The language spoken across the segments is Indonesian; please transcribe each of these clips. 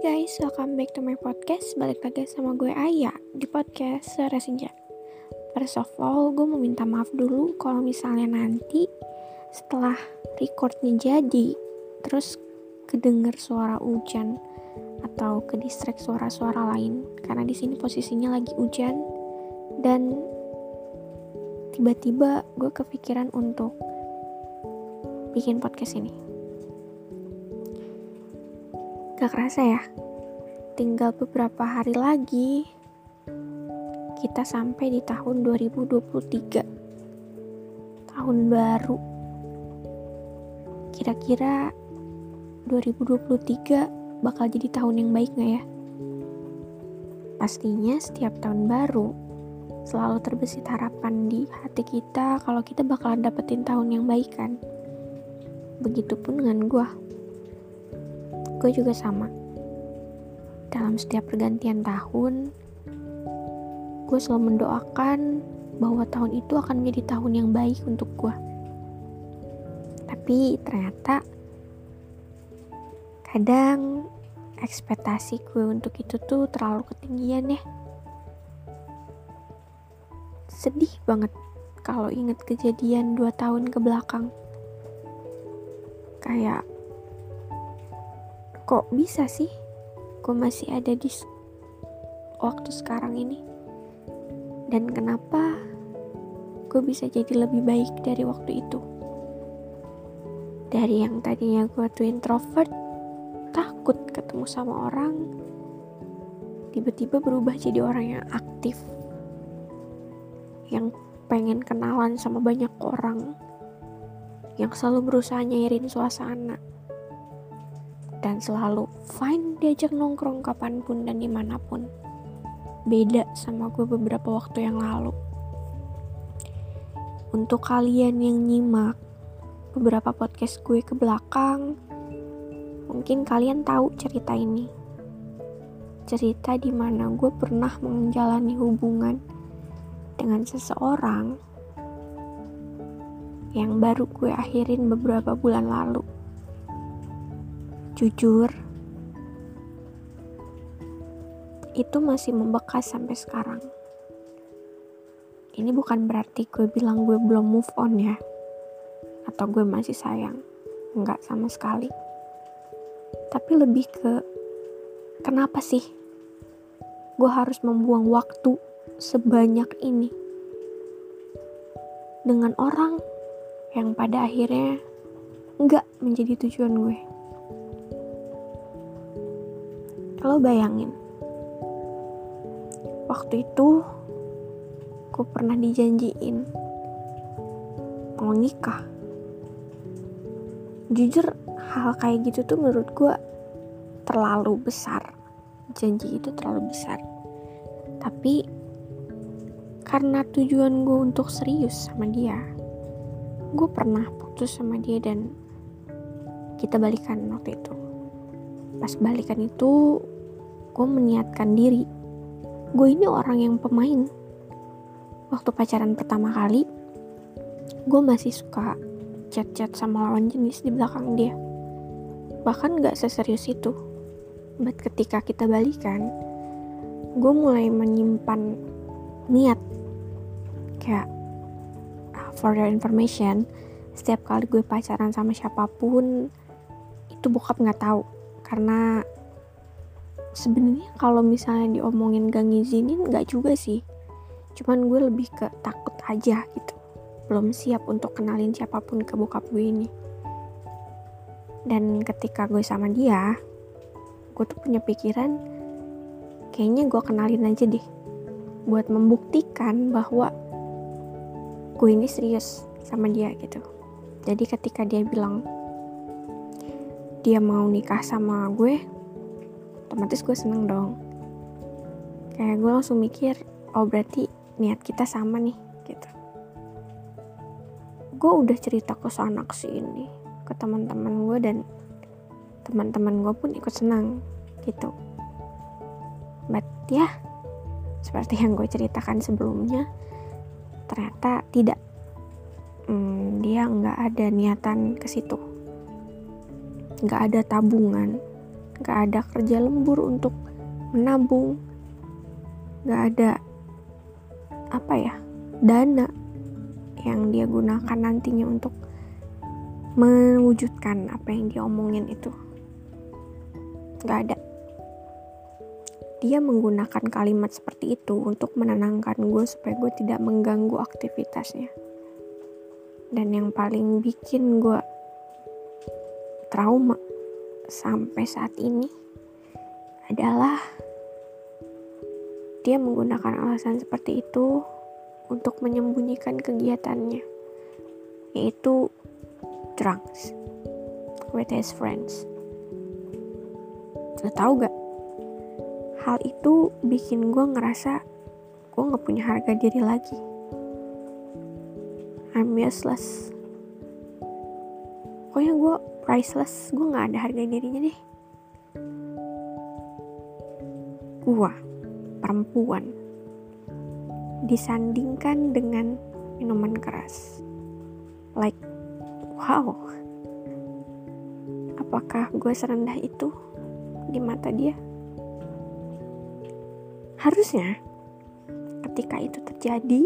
guys, welcome back to my podcast. Balik lagi sama gue Aya di podcast Suara Senja. First of all, gue mau minta maaf dulu kalau misalnya nanti setelah recordnya jadi Terus kedenger suara hujan atau ke distract suara-suara lain Karena di sini posisinya lagi hujan Dan tiba-tiba gue kepikiran untuk bikin podcast ini Gak kerasa ya, tinggal beberapa hari lagi kita sampai di tahun 2023. Tahun baru. Kira-kira 2023 bakal jadi tahun yang baik gak ya? Pastinya setiap tahun baru selalu terbesit harapan di hati kita kalau kita bakalan dapetin tahun yang baik kan. Begitupun dengan gue gue juga sama. Dalam setiap pergantian tahun, gue selalu mendoakan bahwa tahun itu akan menjadi tahun yang baik untuk gue. Tapi ternyata kadang ekspektasi gue untuk itu tuh terlalu ketinggian ya. Sedih banget kalau inget kejadian dua tahun ke belakang. Kayak kok bisa sih? Gue masih ada di waktu sekarang ini? Dan kenapa gue bisa jadi lebih baik dari waktu itu? Dari yang tadinya gue tuh introvert takut ketemu sama orang tiba-tiba berubah jadi orang yang aktif yang pengen kenalan sama banyak orang yang selalu berusaha nyairin suasana dan selalu fine diajak nongkrong kapan pun dan di mana pun. Beda sama gue beberapa waktu yang lalu. Untuk kalian yang nyimak beberapa podcast gue ke belakang, mungkin kalian tahu cerita ini. Cerita di mana gue pernah menjalani hubungan dengan seseorang yang baru gue akhirin beberapa bulan lalu. Jujur, itu masih membekas sampai sekarang. Ini bukan berarti gue bilang gue belum move on ya, atau gue masih sayang. Enggak sama sekali. Tapi lebih ke, kenapa sih gue harus membuang waktu sebanyak ini dengan orang yang pada akhirnya enggak menjadi tujuan gue. Lo bayangin, waktu itu gue pernah dijanjiin mau nikah. Jujur hal kayak gitu tuh menurut gue terlalu besar. Janji itu terlalu besar. Tapi karena tujuan gue untuk serius sama dia, gue pernah putus sama dia dan kita balikan waktu itu pas balikan itu gue meniatkan diri. Gue ini orang yang pemain. Waktu pacaran pertama kali gue masih suka chat-chat sama lawan jenis di belakang dia. Bahkan gak seserius itu. But ketika kita balikan gue mulai menyimpan niat. Kayak ah, for your information setiap kali gue pacaran sama siapa pun itu bokap nggak tahu. Karena sebenarnya kalau misalnya diomongin gak ngizinin nggak juga sih. Cuman gue lebih ke takut aja gitu. Belum siap untuk kenalin siapa pun ke bokap gue ini. Dan ketika gue sama dia gue tuh punya pikiran kayaknya gue kenalin aja deh. Buat membuktikan bahwa gue ini serius sama dia gitu. Jadi ketika dia bilang dia mau nikah sama gue otomatis gue seneng dong. Kayak gue langsung mikir oh berarti niat kita sama nih gitu. Gue udah cerita ke sana ke sini ke teman-teman gue dan teman-teman gue pun ikut senang gitu. But ya seperti yang gue ceritakan sebelumnya ternyata tidak. Hmm, dia nggak ada niatan ke situ. Nggak ada tabungan gak ada kerja lembur untuk menabung. Gak ada apa ya dana yang dia gunakan nantinya untuk mewujudkan apa yang dia omongin itu. Gak ada. Dia menggunakan kalimat seperti itu untuk menenangkan gue supaya gue tidak mengganggu aktivitasnya. Dan yang paling bikin gue trauma sampai saat ini adalah dia menggunakan alasan seperti itu untuk menyembunyikan kegiatannya, yaitu drugs with his friends. Lo tau gak? hal itu bikin gue ngerasa gue gak punya harga diri lagi I'm useless pokoknya gue priceless. Gue gak ada harga dirinya deh. Gue perempuan disandingkan dengan minuman keras. Like wow. Apakah gue serendah itu di mata dia? Harusnya ketika itu terjadi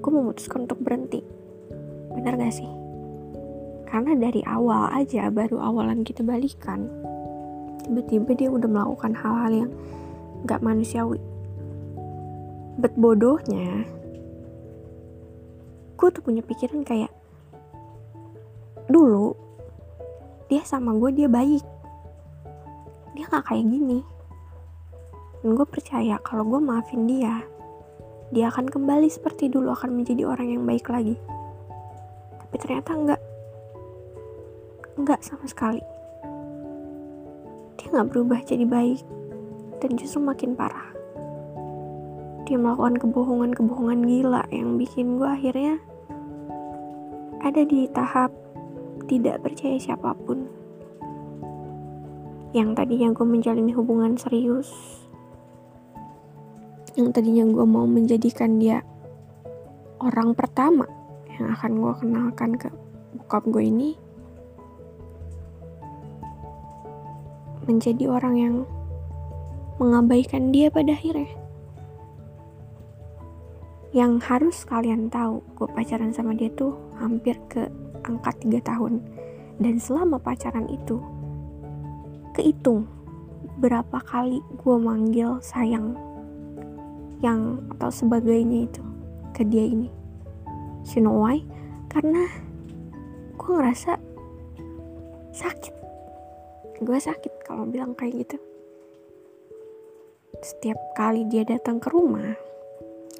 gue memutuskan untuk berhenti. Benar gak sih karena dari awal aja baru awalan kita balikan tiba-tiba dia udah melakukan hal-hal yang gak manusiawi bet bodohnya gue tuh punya pikiran kayak dulu dia sama gue dia baik dia gak kayak gini dan gue percaya kalau gue maafin dia, dia akan kembali seperti dulu akan menjadi orang yang baik lagi. Tapi ternyata enggak. Enggak sama sekali. Dia gak berubah jadi baik dan justru makin parah. Dia melakukan kebohongan-kebohongan gila yang bikin gue akhirnya ada di tahap tidak percaya siapa pun. Yang tadinya gue menjalin hubungan serius yang tadinya gue mau menjadikan dia orang pertama yang akan gue kenalkan ke bokap gue ini menjadi orang yang mengabaikan dia pada akhirnya. Yang harus kalian tahu gue pacaran sama dia tuh hampir ke angka 3 tahun. Dan selama pacaran itu kehitung berapa kali gue manggil sayang yang atau sebagainya itu ke dia ini. You know why? Karena gue ngerasa sakit. Gue sakit kalau bilang kayak gitu. Setiap kali dia datang ke rumah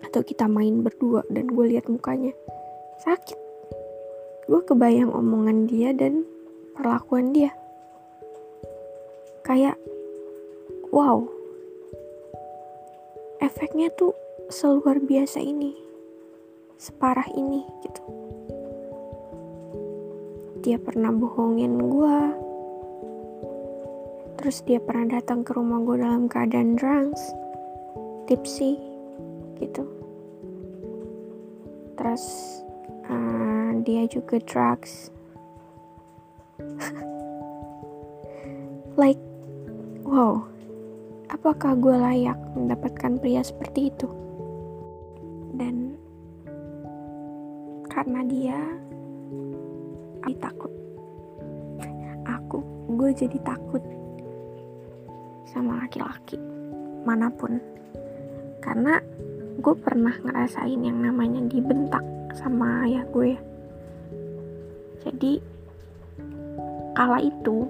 atau kita main berdua dan gue lihat mukanya sakit. Gue kebayang omongan dia dan perlakuan dia. Kayak wow efeknya tuh seluar biasa ini separah ini gitu. Dia pernah bohongin gue terus dia pernah datang ke rumah gue dalam keadaan drunks tipsy gitu terus uh, dia juga drugs like wow apakah gue layak mendapatkan pria seperti itu? Dan karena dia, aku takut. Aku, gue jadi takut sama laki-laki mana pun. Karena gue pernah ngerasain yang namanya dibentak sama ayah gue. Jadi, kala itu,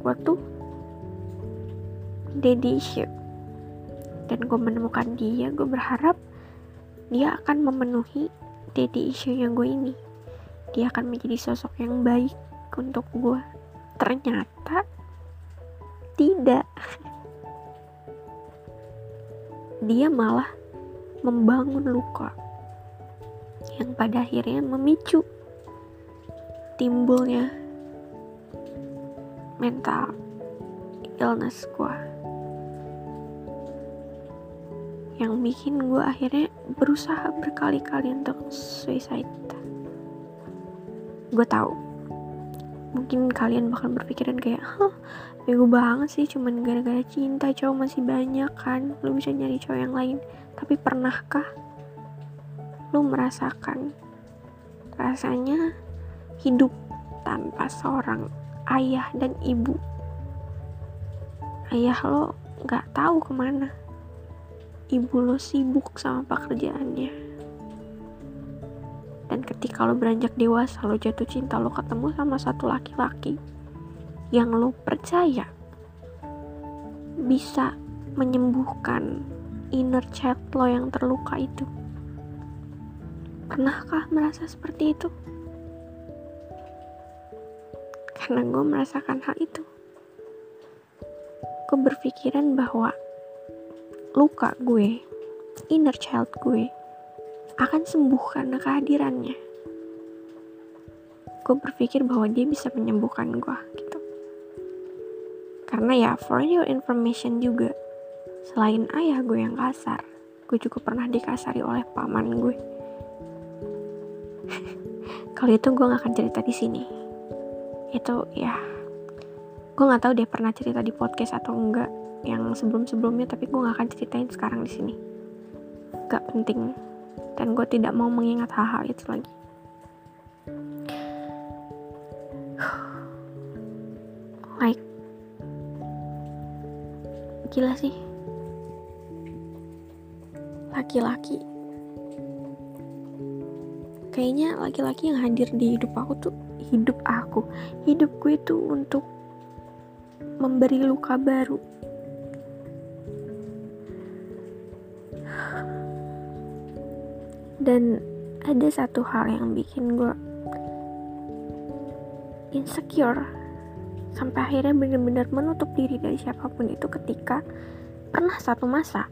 gue tuh daddy issue dan gue menemukan dia gue berharap dia akan memenuhi daddy issue yang gue ini dia akan menjadi sosok yang baik untuk gue ternyata tidak dia malah membangun luka yang pada akhirnya memicu timbulnya mental illness gue yang bikin gue akhirnya berusaha berkali-kali untuk suicide. Gue tahu mungkin kalian bakal berpikiran kayak hah bego banget sih cuman gara-gara cinta cowok masih banyak kan lu bisa nyari cowok yang lain. Tapi pernahkah lu merasakan rasanya hidup tanpa seorang ayah dan ibu? Ayah lo nggak tahu ke mana. Ibu lo sibuk sama pekerjaannya dan ketika lo beranjak dewasa lo jatuh cinta lo ketemu sama satu laki-laki yang lo percaya bisa menyembuhkan inner child lo yang terluka itu. Pernahkah merasa seperti itu? Karena gue merasakan hal itu. Gue berpikiran bahwa luka gue, inner child gue, akan sembuh karena kehadirannya. Gue berpikir bahwa dia bisa menyembuhkan gue gitu. Karena ya for your information juga, selain ayah gue yang kasar, gue juga pernah dikasari oleh paman gue. Kalau itu gue gak akan cerita di sini. Itu ya gue nggak tahu dia pernah cerita di podcast atau enggak yang sebelum-sebelumnya tapi gue nggak akan ceritain sekarang di sini gak penting dan gue tidak mau mengingat hal-hal itu lagi gila sih. Laki-laki. Kayaknya laki-laki yang hadir di hidup aku tuh hidup aku hidup gue tuh untuk memberi luka baru. Dan ada satu hal yang bikin gue insecure sampai akhirnya benar-benar menutup diri dari siapa pun itu ketika pernah satu masa.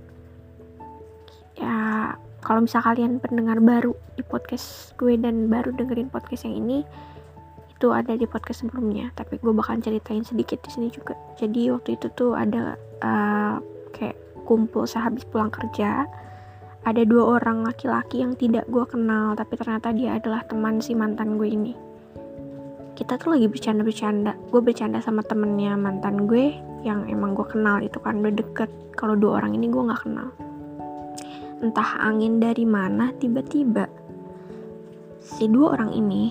Ya kalau misal kalian pendengar baru di podcast gue dan baru dengerin podcast yang ini itu ada di podcast sebelumnya. Tapi gue bakal ceritain sedikit di sini juga. Jadi waktu itu tuh ada uh, kayak kumpul sehabis pulang kerja ada dua orang laki-laki yang tidak gue kenal tapi ternyata dia adalah teman si mantan gue ini kita tuh lagi bercanda-bercanda. Gue bercanda sama temennya mantan gue yang emang gue kenal itu kan udah deket. Kalau dua orang ini gue nggak kenal. Entah angin dari mana tiba-tiba si dua orang ini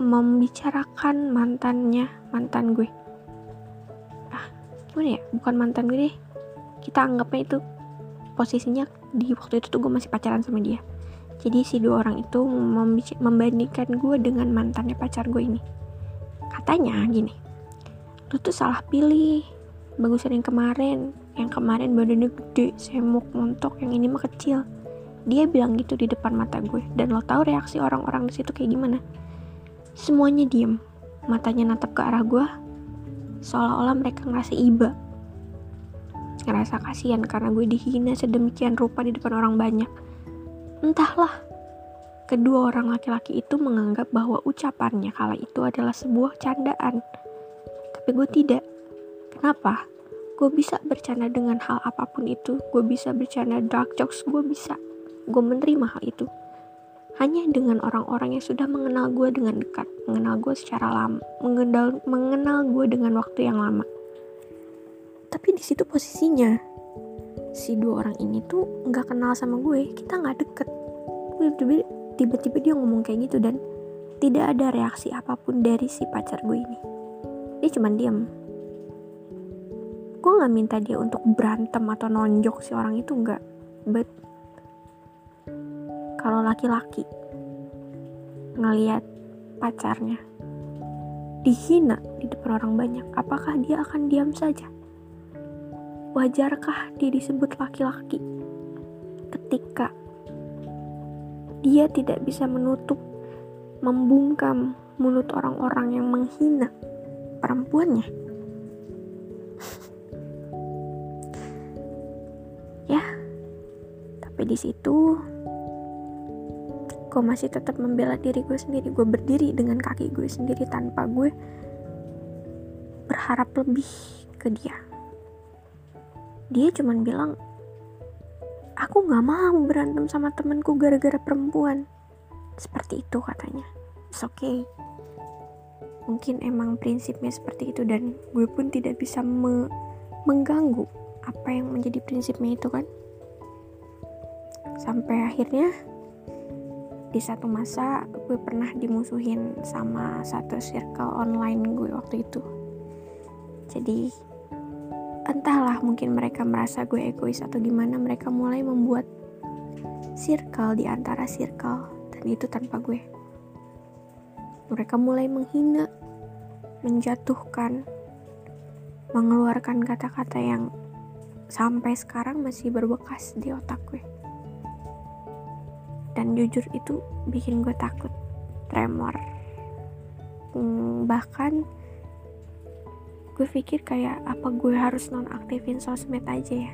membicarakan mantannya mantan gue. Ah gimana ya? Bukan mantan gue deh. Kita anggapnya itu posisinya di waktu itu tuh gue masih pacaran sama dia jadi si dua orang itu membandingkan gue dengan mantannya pacar gue ini. Katanya gini lu tuh salah pilih. Bagusan yang kemarin yang kemarin badannya gede semuk montok yang ini mah kecil. Dia bilang gitu di depan mata gue dan lo tau reaksi orang-orang di situ kayak gimana? Semuanya diem, matanya natap ke arah gue, seolah-olah mereka ngerasa iba. Ngerasa kasihan karena gue dihina sedemikian rupa di depan orang banyak. Entahlah, kedua orang laki-laki itu menganggap bahwa ucapannya kala itu adalah sebuah candaan. Tapi gue tidak. Kenapa? Gue bisa bercanda dengan hal apa pun itu. Gue bisa bercanda dark jokes, gue bisa. Gue menerima hal itu hanya dengan orang-orang yang sudah mengenal gue dengan dekat, mengenal gue secara lama, mengenal, mengenal gue dengan waktu yang lama. Tapi di situ posisinya si dua orang ini tuh nggak kenal sama gue, kita nggak deket. Tiba-tiba dia ngomong kayak gitu dan tidak ada reaksi apa pun dari si pacar gue ini. Dia cuma diam. Gue nggak minta dia untuk berantem atau nonjok si orang itu nggak, but kalau laki-laki ngeliat pacarnya dihina di depan orang banyak, apakah dia akan diam saja? Wajarkah dia disebut laki-laki? Ketika dia tidak bisa menutup, membungkam mulut orang-orang yang menghina perempuannya? ya, tapi di situ gue masih tetap membela diri gue sendiri. Gue berdiri dengan kaki gue sendiri tanpa gue berharap lebih ke dia dia cuman bilang aku gak mau berantem sama temenku gara-gara perempuan. Seperti itu katanya. It's okay. Mungkin emang prinsipnya seperti itu dan gue pun tidak bisa me mengganggu apa yang menjadi prinsipnya itu kan. Sampai akhirnya di satu masa gue pernah dimusuhin sama satu circle online gue waktu itu. Jadi entahlah mungkin mereka merasa gue egois atau gimana mereka mulai membuat circle di antara circle dan itu tanpa gue mereka mulai menghina, menjatuhkan, mengeluarkan kata-kata yang sampai sekarang masih berbekas di otak gue. Dan jujur itu bikin gue takut, tremor. Hmm, bahkan gue pikir kayak apa gue harus nonaktifin sosmed aja ya,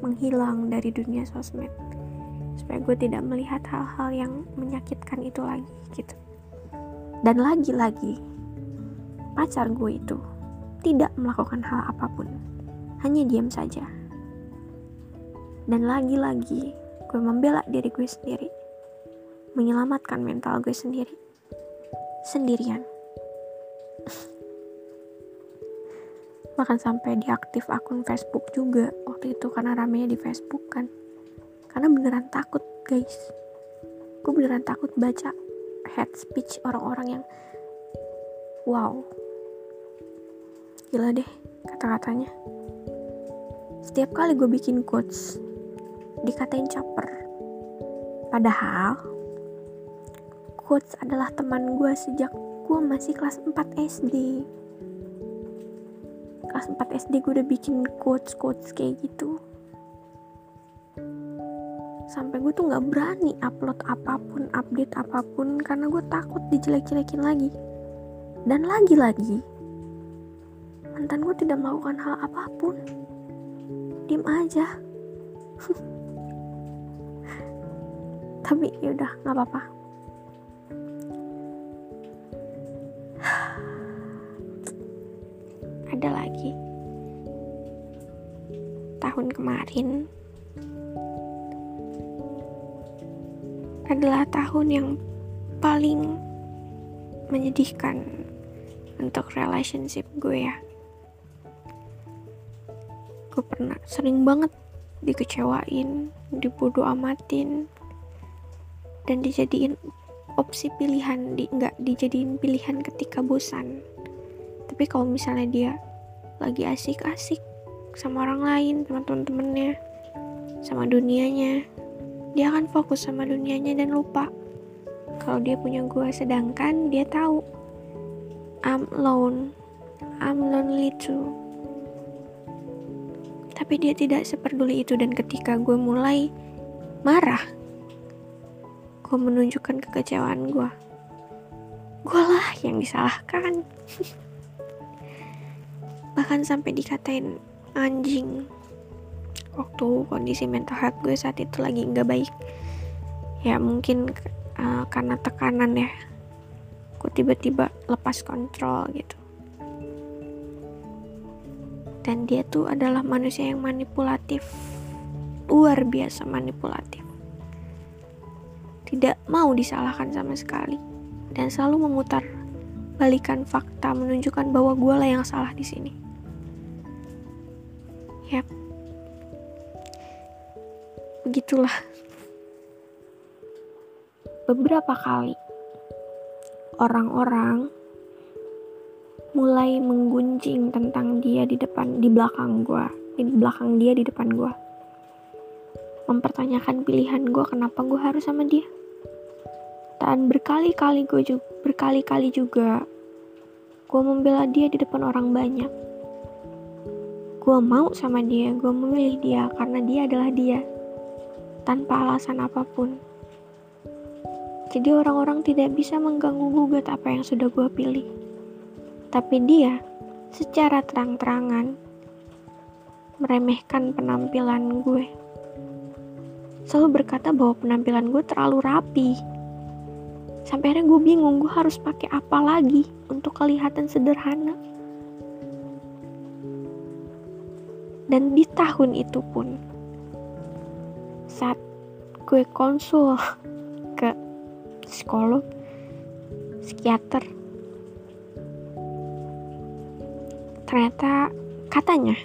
menghilang dari dunia sosmed supaya gue tidak melihat hal-hal yang menyakitkan itu lagi gitu. Dan lagi-lagi, pacar gue itu tidak melakukan hal apa pun, hanya diam saja. Dan lagi-lagi, gue membela diri gue sendiri, menyelamatkan mental gue sendiri, sendirian. Bahkan sampai diaktif akun Facebook juga waktu itu karena ramenya di Facebook kan. Karena beneran takut guys. Gue beneran takut baca head speech orang-orang yang wow gila deh kata-katanya setiap kali gue bikin quotes dikatain caper padahal quotes adalah teman gue sejak gue masih kelas 4 SD kelas 4 SD gue udah bikin quotes-quotes kayak gitu. Sampai gue tuh nggak berani upload apa pun update apa pun karena gue takut dijelek-jelekin lagi. Dan lagi-lagi mantan gue tidak melakukan hal apa pun. Diem aja. Tapi yaudah nggak apa-apa kemarin adalah tahun yang paling menyedihkan untuk relationship gue ya. Gue pernah sering banget dikecewain, dibodoh amatin, dan dijadiin opsi pilihan, di, nggak dijadiin pilihan ketika bosan. Tapi kalau misalnya dia lagi asik-asik sama orang lain, sama teman-temannya, sama dunianya, dia akan fokus sama dunianya dan lupa. Kalau dia punya gue sedangkan dia tahu. I'm alone. I'm lonely too. Tapi dia tidak seperduli itu dan ketika gue mulai marah gue menunjukkan kekecewaan gue gue lah yang disalahkan. Bahkan sampai dikatain anjing. Waktu kondisi mental health gue saat itu lagi nggak baik. Ya mungkin uh, karena tekanan ya. Gue tiba-tiba lepas kontrol gitu. Dan dia tuh adalah manusia yang manipulatif. Luar biasa manipulatif. Tidak mau disalahkan sama sekali. Dan selalu memutar balikan fakta menunjukkan bahwa gue lah yang salah di sini. Yap, begitulah. Beberapa kali orang-orang mulai menggunjing tentang dia di depan di belakang gue di belakang dia di depan gue mempertanyakan pilihan gue kenapa gue harus sama dia? Dan berkali-kali gue juga berkali-kali juga gue membela dia di depan orang banyak gue mau sama dia gue memilih dia karena dia adalah dia tanpa alasan apa pun. Jadi orang-orang tidak bisa mengganggu gugat apa yang sudah gue pilih. Tapi dia secara terang-terangan meremehkan penampilan gue. Selalu berkata bahwa penampilan gue terlalu rapi. Sampai akhirnya gue bingung gue harus pakai apa lagi untuk kelihatan sederhana. Dan di tahun itu pun saat gue konsul ke psikolog psikiater ternyata katanya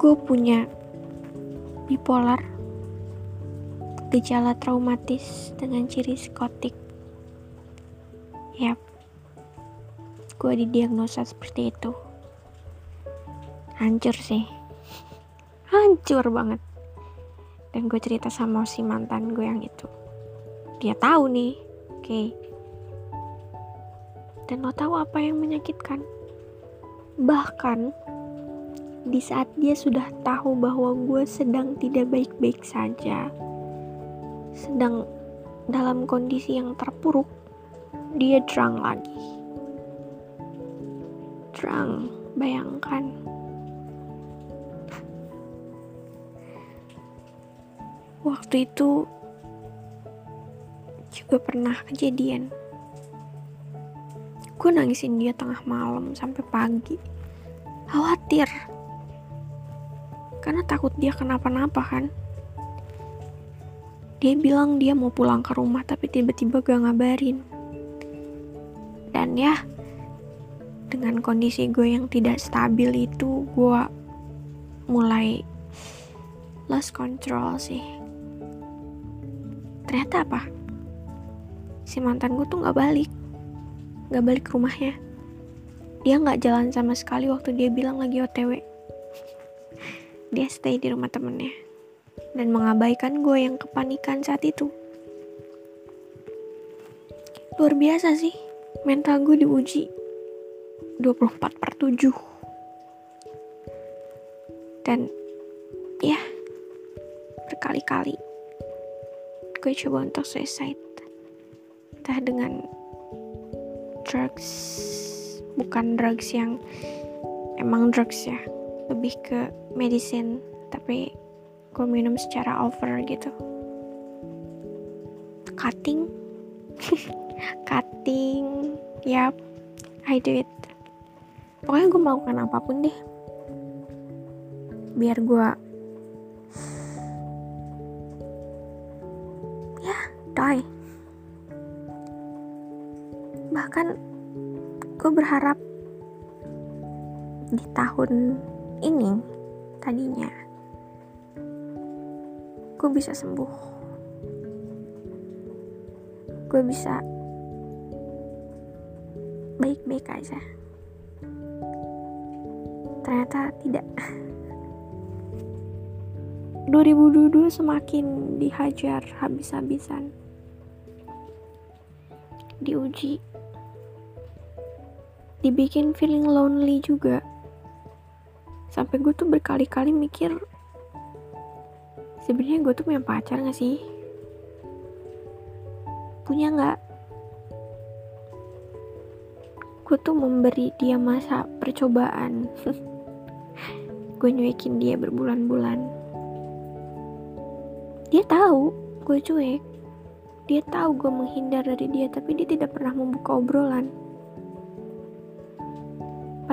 gue punya bipolar gejala traumatis dengan ciri psikotik. Yap gue didiagnosa seperti itu hancur sih hancur banget dan gue cerita sama si mantan gue yang itu dia tahu nih oke okay. dan lo tahu apa yang menyakitkan bahkan di saat dia sudah tahu bahwa gue sedang tidak baik-baik saja, sedang dalam kondisi yang terpuruk, dia drunk lagi. Drunk, bayangkan. Waktu itu juga pernah kejadian. Gue nangisin dia tengah malam sampai pagi. Khawatir karena takut dia kenapa-napa kan dia bilang dia mau pulang ke rumah tapi tiba-tiba gak ngabarin dan ya dengan kondisi gue yang tidak stabil itu gue mulai lost control sih ternyata apa? Si mantan gue tuh gak balik. Gak balik ke rumahnya. Dia gak jalan sama sekali waktu dia bilang lagi otw dia stay di rumah temennya. Dan mengabaikan gue yang kepanikan saat itu. Luar biasa sih, mental gue diuji. 24 per 7. Dan ya, berkali-kali gue coba untuk suicide. Entah dengan drugs, bukan drugs yang emang drugs ya, lebih ke medicine tapi gue minum secara over gitu. Cutting. Cutting. Yap I do it. Pokoknya gue melakukan apa pun deh. Biar gue bahkan gue berharap di tahun ini tadinya gue bisa sembuh. Gue bisa baik-baik aja. Ternyata tidak. 2022 semakin dihajar habis-habisan. Diuji dibikin feeling lonely juga. Sampai gue tuh berkali-kali mikir sebenarnya gue tuh punya pacar gak sih? Punya nggak? Gue tuh memberi dia masa percobaan. Gue nyuekin dia berbulan-bulan. Dia tahu gue cuek. Dia tahu gue menghindar dari dia tapi dia tidak pernah membuka obrolan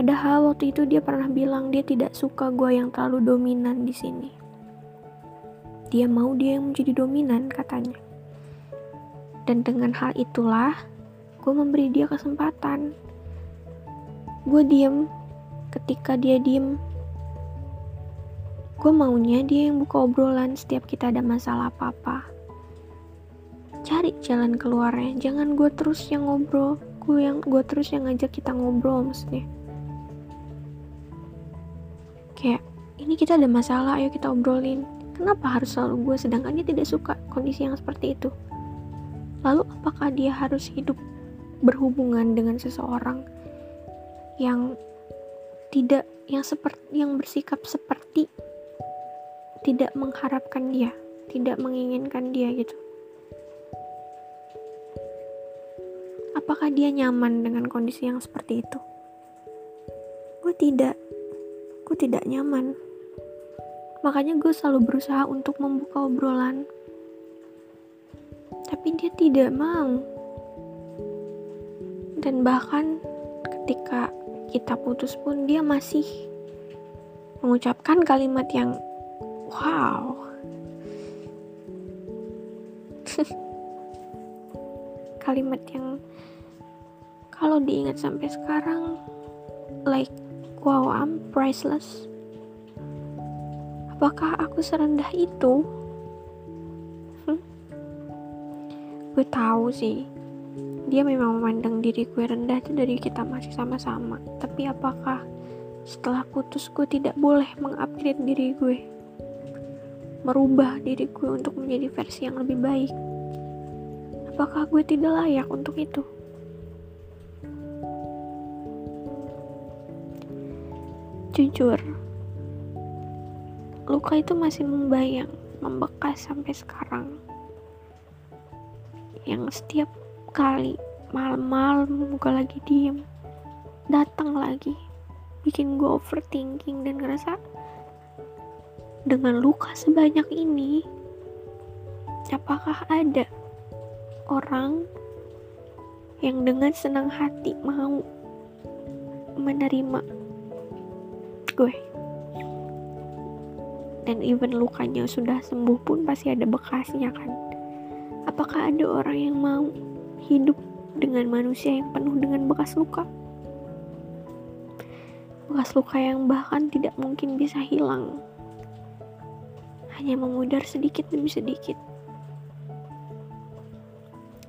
Padahal waktu itu dia pernah bilang dia tidak suka gue yang terlalu dominan di sini. Dia mau dia yang menjadi dominan katanya. Dan dengan hal itulah gue memberi dia kesempatan. Gue diem ketika dia diem. Gue maunya dia yang buka obrolan setiap kita ada masalah apa-apa. Cari jalan keluarnya, jangan gue terus yang ngobrol, gue yang gue terus yang ngajak kita ngobrol maksudnya ini kita ada masalah ayo kita obrolin. Kenapa harus selalu gue sedangkan dia tidak suka kondisi yang seperti itu? Lalu apakah dia harus hidup berhubungan dengan seseorang yang tidak yang seperti yang bersikap seperti tidak mengharapkan dia tidak menginginkan dia gitu? Apakah dia nyaman dengan kondisi yang seperti itu? Gue tidak aku tidak nyaman. Makanya gue selalu berusaha untuk membuka obrolan. Tapi dia tidak mau. Dan bahkan ketika kita putus pun dia masih mengucapkan kalimat yang wow. kalimat yang kalau diingat sampai sekarang like wow I'm priceless apakah aku serendah itu? Hmm? gue tahu sih. Dia memang memandang diri gue rendah dari kita masih sama-sama. Tapi apakah setelah putus gue tidak boleh mengupgrade diri gue? Merubah diri gue untuk menjadi versi yang lebih baik? Apakah gue tidak layak untuk itu? Jujur luka itu masih membayang membekas sampai sekarang. Yang setiap kali malam-malam gue lagi diem datang lagi bikin gue overthinking dan ngerasa dengan luka sebanyak ini apakah ada orang yang dengan senang hati mau menerima gue dan even lukanya sudah sembuh pun pasti ada bekasnya kan. Apakah ada orang yang mau hidup dengan manusia yang penuh dengan bekas luka? Bekas luka yang bahkan tidak mungkin bisa hilang. Hanya memudar sedikit demi sedikit.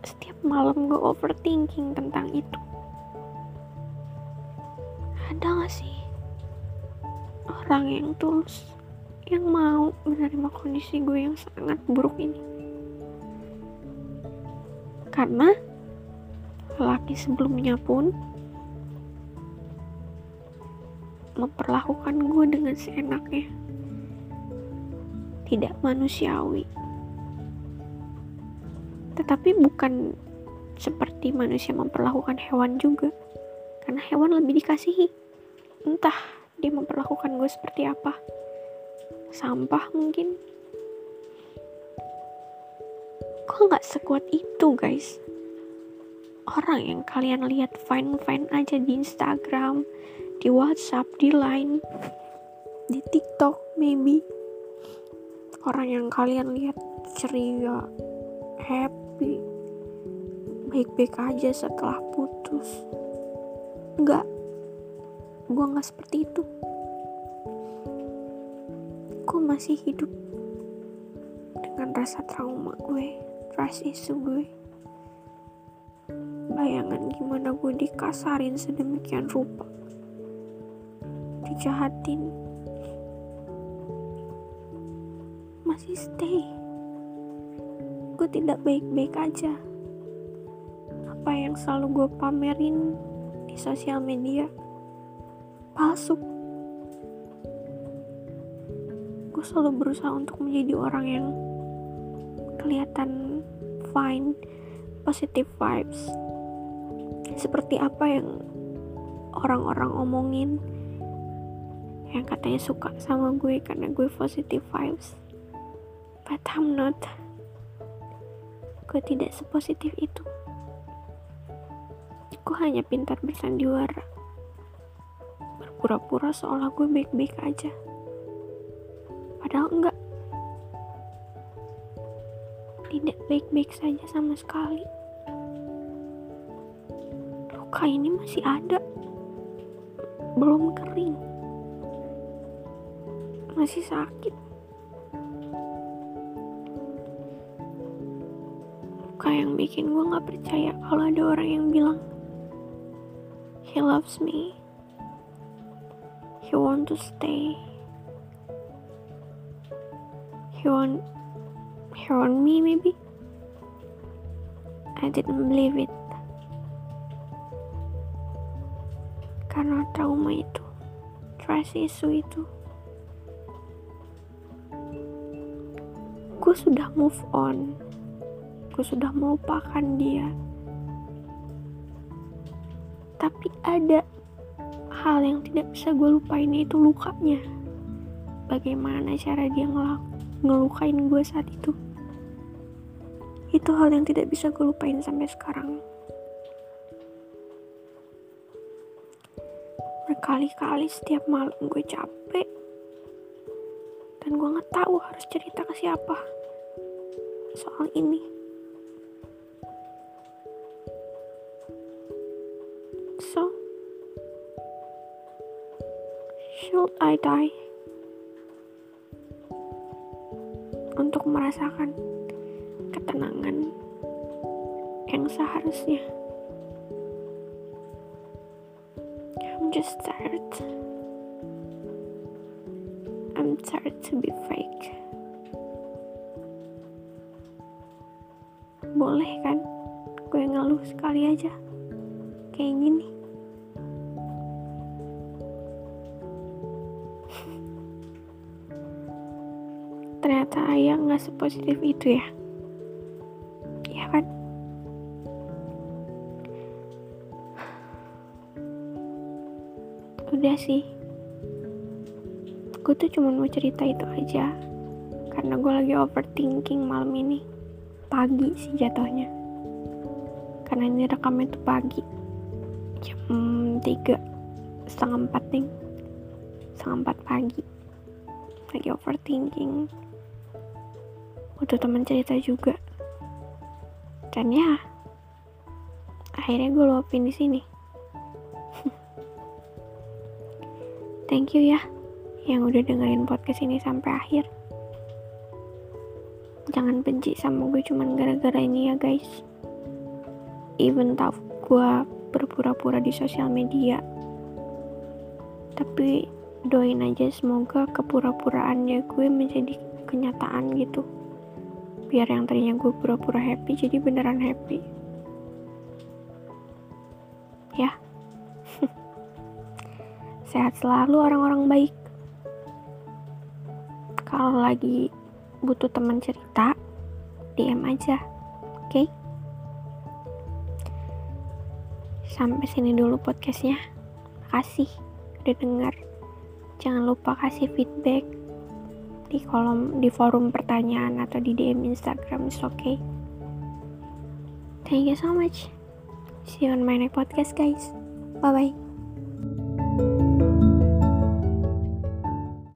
Setiap malam gue overthinking tentang itu. Ada gak sih orang yang tulus yang mau menerima kondisi gue yang sangat buruk ini. Karena laki sebelumnya pun memperlakukan gue dengan seenaknya. Tidak manusiawi. Tetapi bukan seperti manusia memperlakukan hewan juga. Karena hewan lebih dikasihi. Entah dia memperlakukan gue seperti apa sampah mungkin. Kok nggak sekuat itu guys? Orang yang kalian lihat fine fine aja di Instagram di WhatsApp di Line di TikTok maybe. Orang yang kalian lihat ceria happy baik-baik aja setelah putus. Enggak gue gak seperti itu gue masih hidup dengan rasa trauma gue trust issue gue. Bayangan gimana gue dikasarin sedemikian rupa. Dijahatin. Masih stay. Gue tidak baik-baik aja. Apa yang selalu gue pamerin di sosial media? Palsu gue selalu berusaha untuk menjadi orang yang kelihatan fine positive vibes. Seperti apa yang orang-orang omongin yang katanya suka sama gue karena gue positive vibes. But I'm not. Gue tidak sepositif itu. Gue hanya pintar bersandiwara. Pura-pura seolah gue baik-baik aja padahal enggak. Tidak baik-baik saja sama sekali. Luka ini masih ada. Belum kering. Masih sakit. Luka yang bikin gue gak percaya kalau ada orang yang bilang he loves me. He want to stay he want he want me maybe? I didn't believe it. Karena trauma itu trust issue itu. Gue sudah move on. Gue sudah melupakan dia. Tapi ada hal yang tidak bisa gue lupain itu lukanya. Bagaimana cara dia ngelak ngelukain gue saat itu. Itu hal yang tidak bisa gue lupain sampai sekarang. Berkali-kali setiap malam gue capek. Dan gue nggak tahu harus cerita ke siapa soal ini. So should I die untuk merasakan ketenangan yang seharusnya. I'm just tired. I'm tired to be fake. Boleh kan? Gue ngeluh sekali aja. Kayak gini ternyata ayah nggak sepositif itu ya? Ya kan? Udah sih. Gue tuh cuma mau cerita itu aja. Karena gue lagi overthinking malam ini. Pagi sih jatuhnya. Karena ini rekamnya tuh pagi. Jam 3 setengah 4 nih setengah 4 pagi. Lagi overthinking butuh teman cerita juga. Dan ya akhirnya gue luapin di sini. Thank you ya yang udah dengerin podcast ini sampai akhir. Jangan benci sama gue cuman gara-gara ini ya guys. Even tau gue berpura-pura di sosial media. Tapi doain aja semoga kepura-puraannya gue menjadi kenyataan gitu biar yang tadinya gue pura-pura happy jadi beneran happy. Ya. Sehat selalu orang-orang baik. Kalau lagi butuh teman cerita DM aja oke? Okay? sampai sini dulu podcastnya. Kasih udah denger. Jangan lupa kasih feedback di kolom di forum pertanyaan atau di DM Instagram is okay. Thank you so much. See you on my next podcast guys. Bye bye.